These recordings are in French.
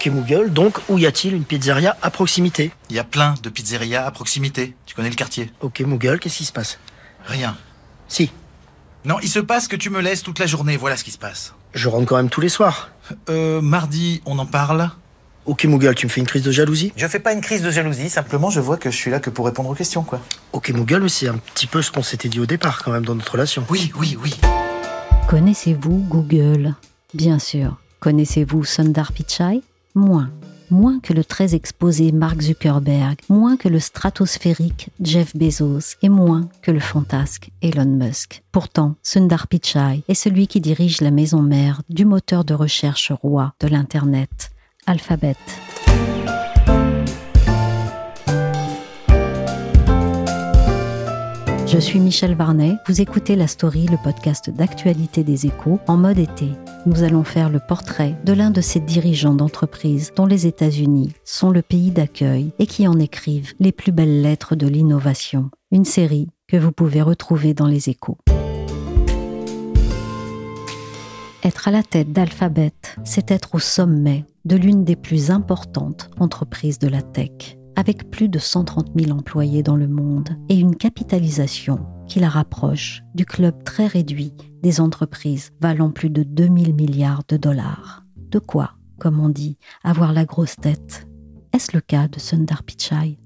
Ok Google, donc où y a-t-il une pizzeria à proximité? Il y a plein de pizzerias à proximité. Tu connais le quartier? Ok Google, qu'est-ce qui se passe? Rien. Si, Non, il se passe que tu me laisses toute la journée. Voilà ce qui se passe. je rentre quand même tous les soirs. Euh, mardi, on en parle Ok Google, tu me fais une crise de jalousie? Je fais pas une crise de jalousie, simplement je vois que je suis là que pour répondre aux questions, quoi. Ok Google, mais c'est un petit peu ce qu'on s'était dit au départ quand même dans notre relation. Oui, oui, oui. Connaissez-vous Google? Bien sûr. Connaissez-vous Sundar Pichai? Moins. Moins que le très exposé Mark Zuckerberg, moins que le stratosphérique Jeff Bezos et moins que le fantasque Elon Musk. Pourtant, Sundar Pichai est celui qui dirige la maison mère du moteur de recherche roi de l'Internet, Alphabet. Je suis Michel Varnet, vous écoutez La Story, le podcast d'actualité des échos, en mode été. Nous allons faire le portrait de l'un de ces dirigeants d'entreprise dont les États-Unis sont le pays d'accueil et qui en écrivent les plus belles lettres de l'innovation. Une série que vous pouvez retrouver dans les échos. Être à la tête d'Alphabet, c'est être au sommet de l'une des plus importantes entreprises de la tech avec plus de 130 000 employés dans le monde et une capitalisation qui la rapproche du club très réduit des entreprises valant plus de 2000 milliards de dollars. De quoi, comme on dit, avoir la grosse tête Est-ce le cas de Sundar Pichai?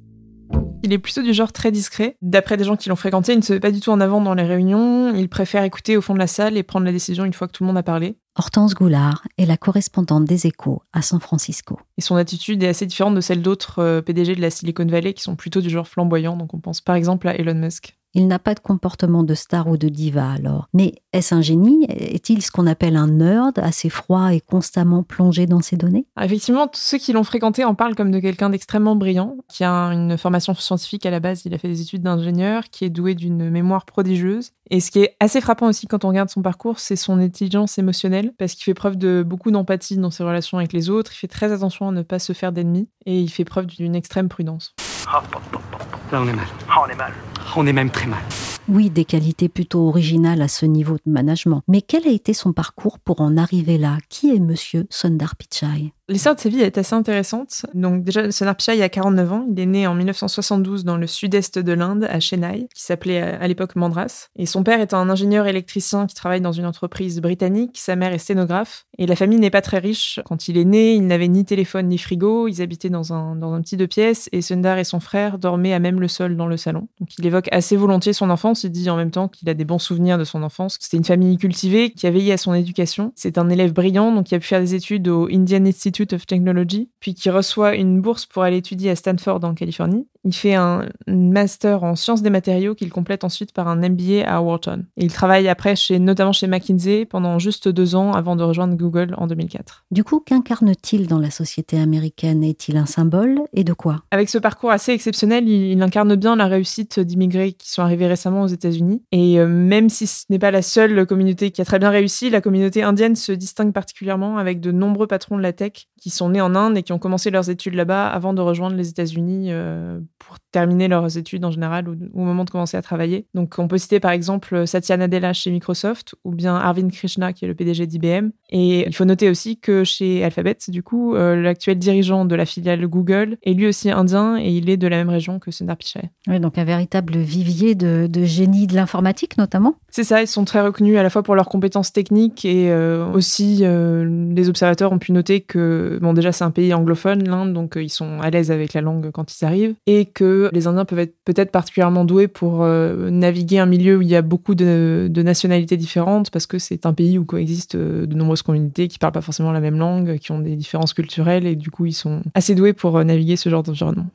Il est plutôt du genre très discret. D'après des gens qui l'ont fréquenté, il ne se met pas du tout en avant dans les réunions. Il préfère écouter au fond de la salle et prendre la décision une fois que tout le monde a parlé. Hortense Goulard est la correspondante des échos à San Francisco. Et son attitude est assez différente de celle d'autres euh, PDG de la Silicon Valley qui sont plutôt du genre flamboyant. Donc on pense par exemple à Elon Musk. Il n'a pas de comportement de star ou de diva alors. Mais est-ce un génie? Est-il ce qu'on appelle un nerd, assez froid et constamment plongé dans ses données? Ah, Effectivement, tous ceux qui l'ont fréquenté en parlent comme de quelqu'un d'extrêmement brillant, qui a une formation scientifique à la base. Il a fait des études d'ingénieur, qui est doué d'une mémoire prodigieuse. Et ce qui est assez frappant aussi quand on regarde son parcours, c'est son intelligence émotionnelle, parce qu'il fait preuve de beaucoup d'empathie dans ses relations avec les autres. Il fait très attention à ne pas se faire d'ennemis, et il fait preuve d'une extrême prudence. Là, on est mal. on est mal. On est même très mal. Oui, des qualités plutôt originales à ce niveau de management. Mais quel a été son parcours pour en arriver là? Qui est monsieur Sundar Pichai? L'histoire de sa vie est assez intéressante. Donc déjà, Sundar Pichai a 49 ans. Il est né en 1972 dans le sud-est de l'Inde, à Chennai, qui s'appelait euh, à l'époque Madras. Et son père est un ingénieur électricien qui travaille dans une entreprise britannique. Sa mère est sténographe. Et la famille n'est pas très riche. Quand il est né, il n'avait ni téléphone ni frigo. Ils habitaient dans un, dans un petit deux pièces. Et Sundar et son frère dormaient à même le sol dans le salon. Donc il évoque assez volontiers son enfance. Il dit en même temps qu'il a des bons souvenirs de son enfance. C'était une famille cultivée qui a veillé à son éducation. C'est un élève brillant, donc qui a pu faire des études au Indian Institute of Technology, puis qui reçoit une bourse pour aller étudier à Stanford en Californie. Il fait un master en sciences des matériaux qu'il complète ensuite par un MBA à Wharton. Et il travaille après chez, notamment chez McKinsey pendant juste deux ans avant de rejoindre Google en 2004. Du coup, qu'incarne-t-il dans la société américaine? Est-il un symbole? Et de quoi? Avec ce parcours assez exceptionnel, il, il incarne bien la réussite d'immigrés qui sont arrivés récemment aux États-Unis. Et euh, même si ce n'est pas la seule communauté qui a très bien réussi, la communauté indienne se distingue particulièrement avec de nombreux patrons de la tech qui sont nés en Inde et qui ont commencé leurs études là-bas avant de rejoindre les États-Unis euh, pour terminer leurs études en général ou, au moment de commencer à travailler. Donc on peut citer par exemple Satya Nadella chez Microsoft ou bien Arvind Krishna qui est le PDG d'IBM. Et il faut noter aussi que chez Alphabet, du coup, euh, l'actuel dirigeant de la filiale Google est lui aussi indien et il est de la même région que Sundar Pichai. Oui, donc un véritable vivier de, de génie de l'informatique notamment C'est ça, ils sont très reconnus à la fois pour leurs compétences techniques et euh, aussi euh, les observateurs ont pu noter que, bon déjà c'est un pays anglophone, l'Inde, donc euh, ils sont à l'aise avec la langue quand ils arrivent, et que les Indiens peuvent être peut-être particulièrement doués pour naviguer un milieu où il y a beaucoup de, de nationalités différentes, parce que c'est un pays où coexistent de nombreuses communautés qui parlent pas forcément la même langue, qui ont des différences culturelles, et du coup ils sont assez doués pour naviguer ce genre d'environnement.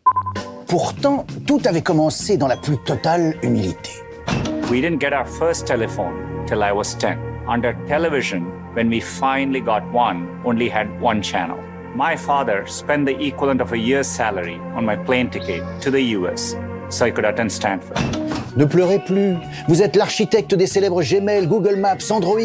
Pourtant, tout avait commencé dans la plus totale humilité. We didn't get our first telephone till I was 10. under television, when we finally got one, only had one channel. My father spent the equivalent of a year's salary on my plane ticket to the US so I could attend Stanford. Ne pleurez plus. Vous êtes l'architecte des célèbres Gmail, Google Maps, Android.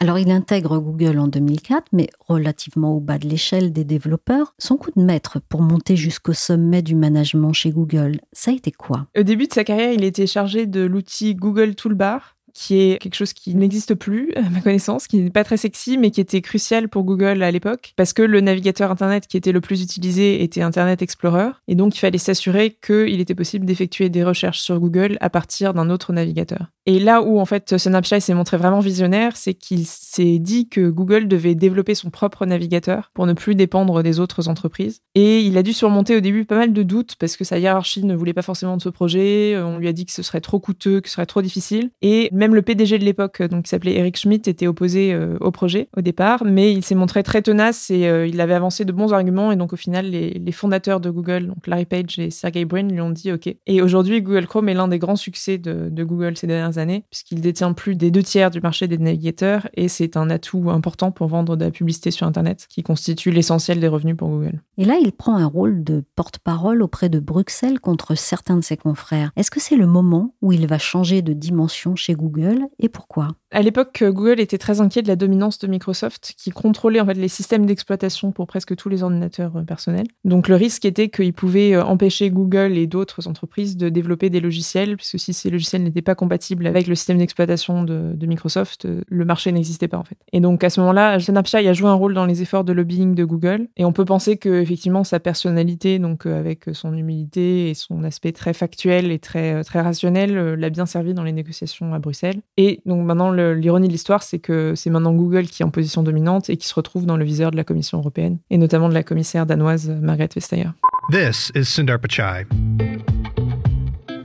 Alors il intègre Google en 2004, mais relativement au bas de l'échelle des développeurs. Son coup de maître pour monter jusqu'au sommet du management chez Google, ça a été quoi? Au début de sa carrière, il était chargé de l'outil Google Toolbar, qui est quelque chose qui n'existe plus, à ma connaissance, qui n'est pas très sexy, mais qui était crucial pour Google à l'époque, parce que le navigateur Internet qui était le plus utilisé était Internet Explorer, et donc il fallait s'assurer qu'il était possible d'effectuer des recherches sur Google à partir d'un autre navigateur. Et là où en fait Snapchat s'est montré vraiment visionnaire, c'est qu'il s'est dit que Google devait développer son propre navigateur pour ne plus dépendre des autres entreprises. Et il a dû surmonter au début pas mal de doutes parce que sa hiérarchie ne voulait pas forcément de ce projet. On lui a dit que ce serait trop coûteux, que ce serait trop difficile. Et même le PDG de l'époque, donc qui s'appelait Eric Schmidt, était opposé euh, au projet au départ, mais il s'est montré très tenace et euh, il avait avancé de bons arguments. Et donc au final, les, les fondateurs de Google, donc Larry Page et Sergey Brin, lui ont dit OK. Et aujourd'hui, Google Chrome est l'un des grands succès de, de Google ces dernières années, puisqu'il détient plus des deux tiers du marché des navigateurs et c'est un atout important pour vendre de la publicité sur Internet, qui constitue l'essentiel des revenus pour Google. Et là, il prend un rôle de porte-parole auprès de Bruxelles contre certains de ses confrères. Est-ce que c'est le moment où il va changer de dimension chez Google? Et pourquoi À l'époque, Google était très inquiet de la dominance de Microsoft, qui contrôlait en fait les systèmes d'exploitation pour presque tous les ordinateurs euh, personnels. Donc le risque était qu'il pouvait euh, empêcher Google et d'autres entreprises de développer des logiciels, puisque si ces logiciels n'étaient pas compatibles avec le système d'exploitation de, Microsoft, euh, le marché n'existait pas en fait. Et donc à ce moment-là, Snapchat a joué un rôle dans les efforts de lobbying de Google, et on peut penser que effectivement sa personnalité, donc avec son humilité et son aspect très factuel et très très rationnel, l'a bien servi dans les négociations à Bruxelles. Et donc maintenant, l'ironie de l'histoire, c'est que c'est maintenant Google qui est en position dominante et qui se retrouve dans le viseur de la Commission européenne, et notamment de la commissaire danoise Margrethe Vestager. This is Sundar Pichai.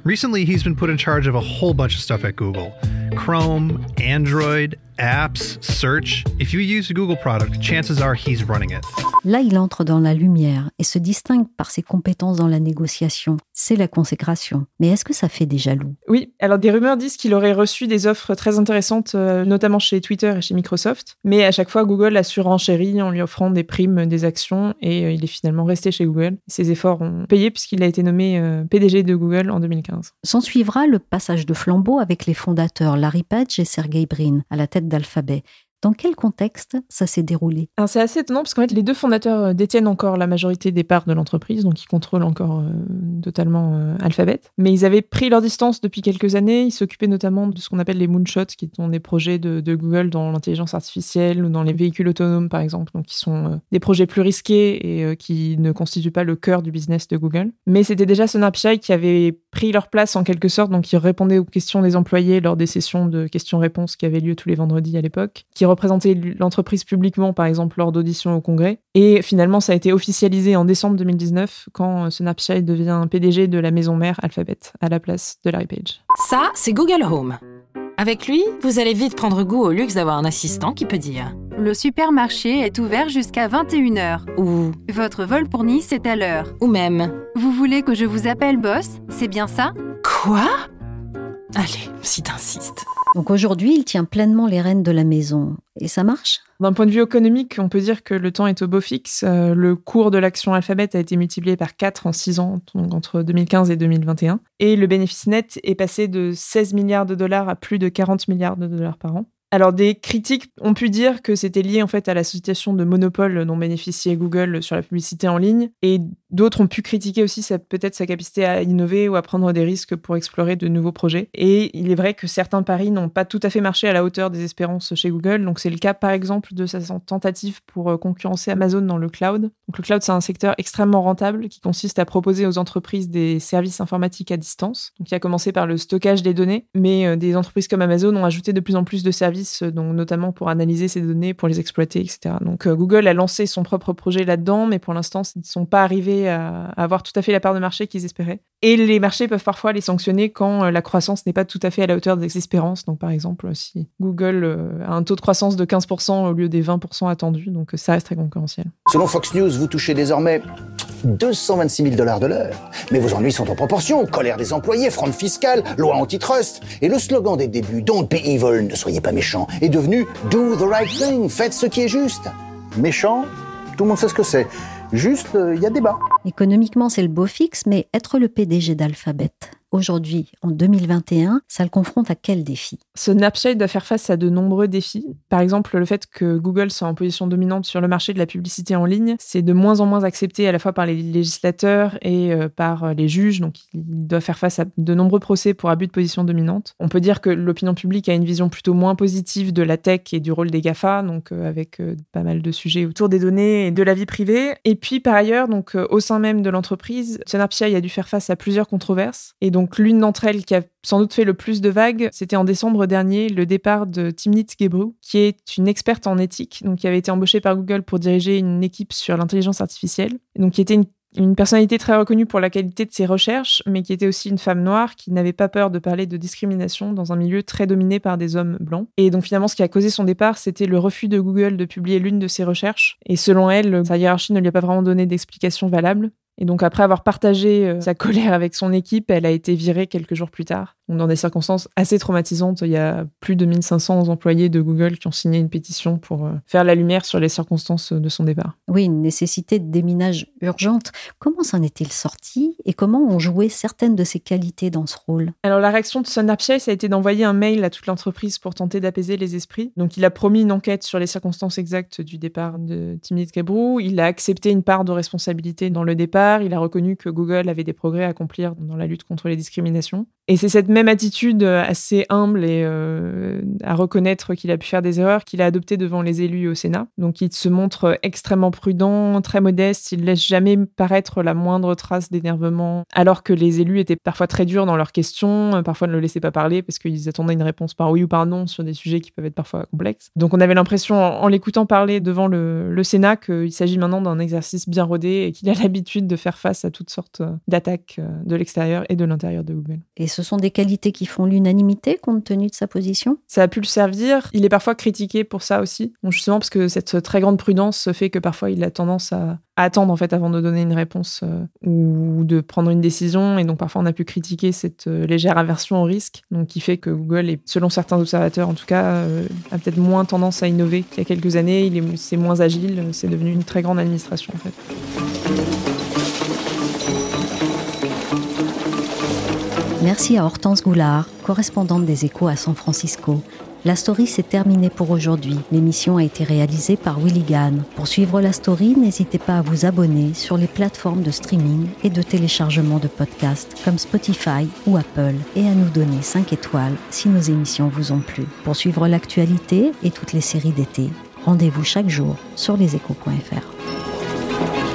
Recently, he's been put in charge of a whole bunch of stuff at Google Chrome, Android, apps, search. If you use a Google product, chances are he's running it. Là, il entre dans la lumière et se distingue par ses compétences dans la négociation. C'est la consécration. Mais est-ce que ça fait des jaloux? Oui, alors des rumeurs disent qu'il aurait reçu des offres très intéressantes, euh, notamment chez Twitter et chez Microsoft. Mais à chaque fois, Google a surenchéri en lui offrant des primes, des actions, et euh, il est finalement resté chez Google. Ses efforts ont payé puisqu'il a été nommé euh, PDG de Google en 2015. S'en suivra le passage de flambeau avec les fondateurs Larry Page et Sergey Brin à la tête d'Alphabet. Dans quel contexte ça s'est déroulé? C'est assez étonnant parce qu'en fait, les deux fondateurs euh, détiennent encore la majorité des parts de l'entreprise, donc ils contrôlent encore euh, totalement euh, Alphabet. Mais ils avaient pris leur distance depuis quelques années. Ils s'occupaient notamment de ce qu'on appelle les moonshots, qui sont des projets de, Google dans l'intelligence artificielle ou dans les véhicules autonomes, par exemple, donc qui sont des projets plus risqués et qui ne constituent pas le cœur du business de Google. Mais c'était déjà Snapchat qui avait pris leur place en quelque sorte, donc ils répondaient aux questions des employés lors des sessions de questions-réponses qui avaient lieu tous les vendredis à l'époque, qui représenter l'entreprise publiquement, par exemple, lors d'auditions au Congrès. Et finalement, ça a été officialisé en décembre 2019 quand Snapchat devient PDG de la maison mère Alphabet à la place de Larry Page. Ça, c'est Google Home. Avec lui, vous allez vite prendre goût au luxe d'avoir un assistant qui peut dire Le supermarché est ouvert jusqu'à 21h. Ou Votre vol pour Nice est à l'heure. Ou même Vous voulez que je vous appelle boss? C'est bien ça? Quoi? Allez, si t'insistes. Donc aujourd'hui, il tient pleinement les rênes de la maison. Et ça marche? D'un point de vue économique, on peut dire que le temps est au beau fixe. Euh, le cours de l'action Alphabet a été multiplié par 4 en 6 ans, donc entre 2015 et 2021. Et le bénéfice net est passé de 16 milliards de dollars à plus de 40 milliards de dollars par an. Alors des critiques ont pu dire que c'était lié en fait à la situation de monopole dont bénéficiait Google sur la publicité en ligne et d'autres ont pu critiquer aussi peut-être sa capacité à innover ou à prendre des risques pour explorer de nouveaux projets. Et il est vrai que certains paris n'ont pas tout à fait marché à la hauteur des espérances chez Google. Donc c'est le cas par exemple de sa tentative pour concurrencer Amazon dans le cloud. Donc le cloud c'est un secteur extrêmement rentable qui consiste à proposer aux entreprises des services informatiques à distance. Donc il a commencé par le stockage des données, mais des entreprises comme Amazon ont ajouté de plus en plus de services donc notamment pour analyser ces données, pour les exploiter, etc. Donc euh, Google a lancé son propre projet là-dedans, mais pour l'instant, ils ne sont pas arrivés à avoir tout à fait la part de marché qu'ils espéraient. Et les marchés peuvent parfois les sanctionner quand euh, la croissance n'est pas tout à fait à la hauteur des espérances. Donc par exemple, si Google euh, a un taux de croissance de 15% au lieu des 20% attendus, donc ça reste très concurrentiel. Selon Fox News, vous touchez désormais 226 000 dollars de l'heure. Mais vos ennuis sont en proportion. Colère des employés, fraude fiscale, loi antitrust. Et le slogan des débuts, Don't be evil, ne soyez pas méchant, est devenu Do the right thing, faites ce qui est juste. Méchant, tout le monde sait ce que c'est. Juste, il euh, y a débat. Économiquement, c'est le beau fixe, mais être le PDG d'Alphabet, aujourd'hui, en 2021, ça le confronte à quel défi? Ce Snapchat doit faire face à de nombreux défis. Par exemple, le fait que Google soit en position dominante sur le marché de la publicité en ligne, c'est de moins en moins accepté à la fois par les législateurs et euh, par euh, les juges. Donc, il doit faire face à de nombreux procès pour abus de position dominante. On peut dire que l'opinion publique a une vision plutôt moins positive de la tech et du rôle des GAFA, donc euh, avec pas mal de sujets autour des données et de la vie privée. Et puis, par ailleurs, donc au sein même de l'entreprise, Snapchat a dû faire face à plusieurs controverses. Et donc, donc l'une d'entre elles qui a sans doute fait le plus de vagues, c'était en décembre dernier le départ de Timnit Gebru, qui est une experte en éthique, donc qui avait été embauchée par Google pour diriger une équipe sur l'intelligence artificielle, donc qui était une personnalité très reconnue pour la qualité de ses recherches, mais qui était aussi une femme noire qui n'avait pas peur de parler de discrimination dans un milieu très dominé par des hommes blancs. Et donc finalement, ce qui a causé son départ, c'était le refus de Google de publier l'une de ses recherches. Et selon elle, sa hiérarchie ne lui a pas vraiment donné d'explication valable. Et donc après avoir partagé euh, sa colère avec son équipe, elle a été virée quelques jours plus tard dans des circonstances assez traumatisantes. Il y a plus de 1500 employés de Google qui ont signé une pétition pour euh, faire la lumière sur les circonstances de son départ. Oui, une nécessité de déminage urgente. Comment s'en est-il sorti et comment ont joué certaines de ses qualités dans ce rôle? Alors la réaction de Sun ça a été d'envoyer un mail à toute l'entreprise pour tenter d'apaiser les esprits. Donc il a promis une enquête sur les circonstances exactes du départ de Timothy Cabrou. Il a accepté une part de responsabilité dans le départ. Il a reconnu que Google avait des progrès à accomplir dans la lutte contre les discriminations. Et c'est cette même attitude euh, assez humble et euh, à reconnaître qu'il a pu faire des erreurs qu'il a adoptée devant les élus au Sénat. Donc il se montre extrêmement prudent, très modeste, il laisse jamais paraître la moindre trace d'énervement, alors que les élus étaient parfois très durs dans leurs questions, parfois ne le laissaient pas parler parce qu'ils attendaient une réponse par oui ou par non sur des sujets qui peuvent être parfois complexes. Donc on avait l'impression, en, l'écoutant parler devant le, Sénat, qu'il s'agit maintenant d'un exercice bien rodé et qu'il a l'habitude de faire face à toutes sortes d'attaques euh, de l'extérieur et de l'intérieur de Google. Et ce sont des qualités qui font l'unanimité compte tenu de sa position? Ça a pu le servir. Il est parfois critiqué pour ça aussi. justement, parce que cette très grande prudence fait que parfois il a tendance à, attendre en fait avant de donner une réponse euh, ou de prendre une décision. Et donc parfois on a pu critiquer cette euh, légère aversion au risque, donc qui fait que Google est, selon certains observateurs en tout cas, euh, a peut-être moins tendance à innover qu'il y a quelques années. Il est, c'est moins agile. C'est devenu une très grande administration en fait. Merci à Hortense Goulard, correspondante des Échos à San Francisco. La story s'est terminée pour aujourd'hui. L'émission a été réalisée par Willy Gann. Pour suivre la story, n'hésitez pas à vous abonner sur les plateformes de streaming et de téléchargement de podcasts comme Spotify ou Apple et à nous donner 5 étoiles si nos émissions vous ont plu. Pour suivre l'actualité et toutes les séries d'été, rendez-vous chaque jour sur leséchos.fr.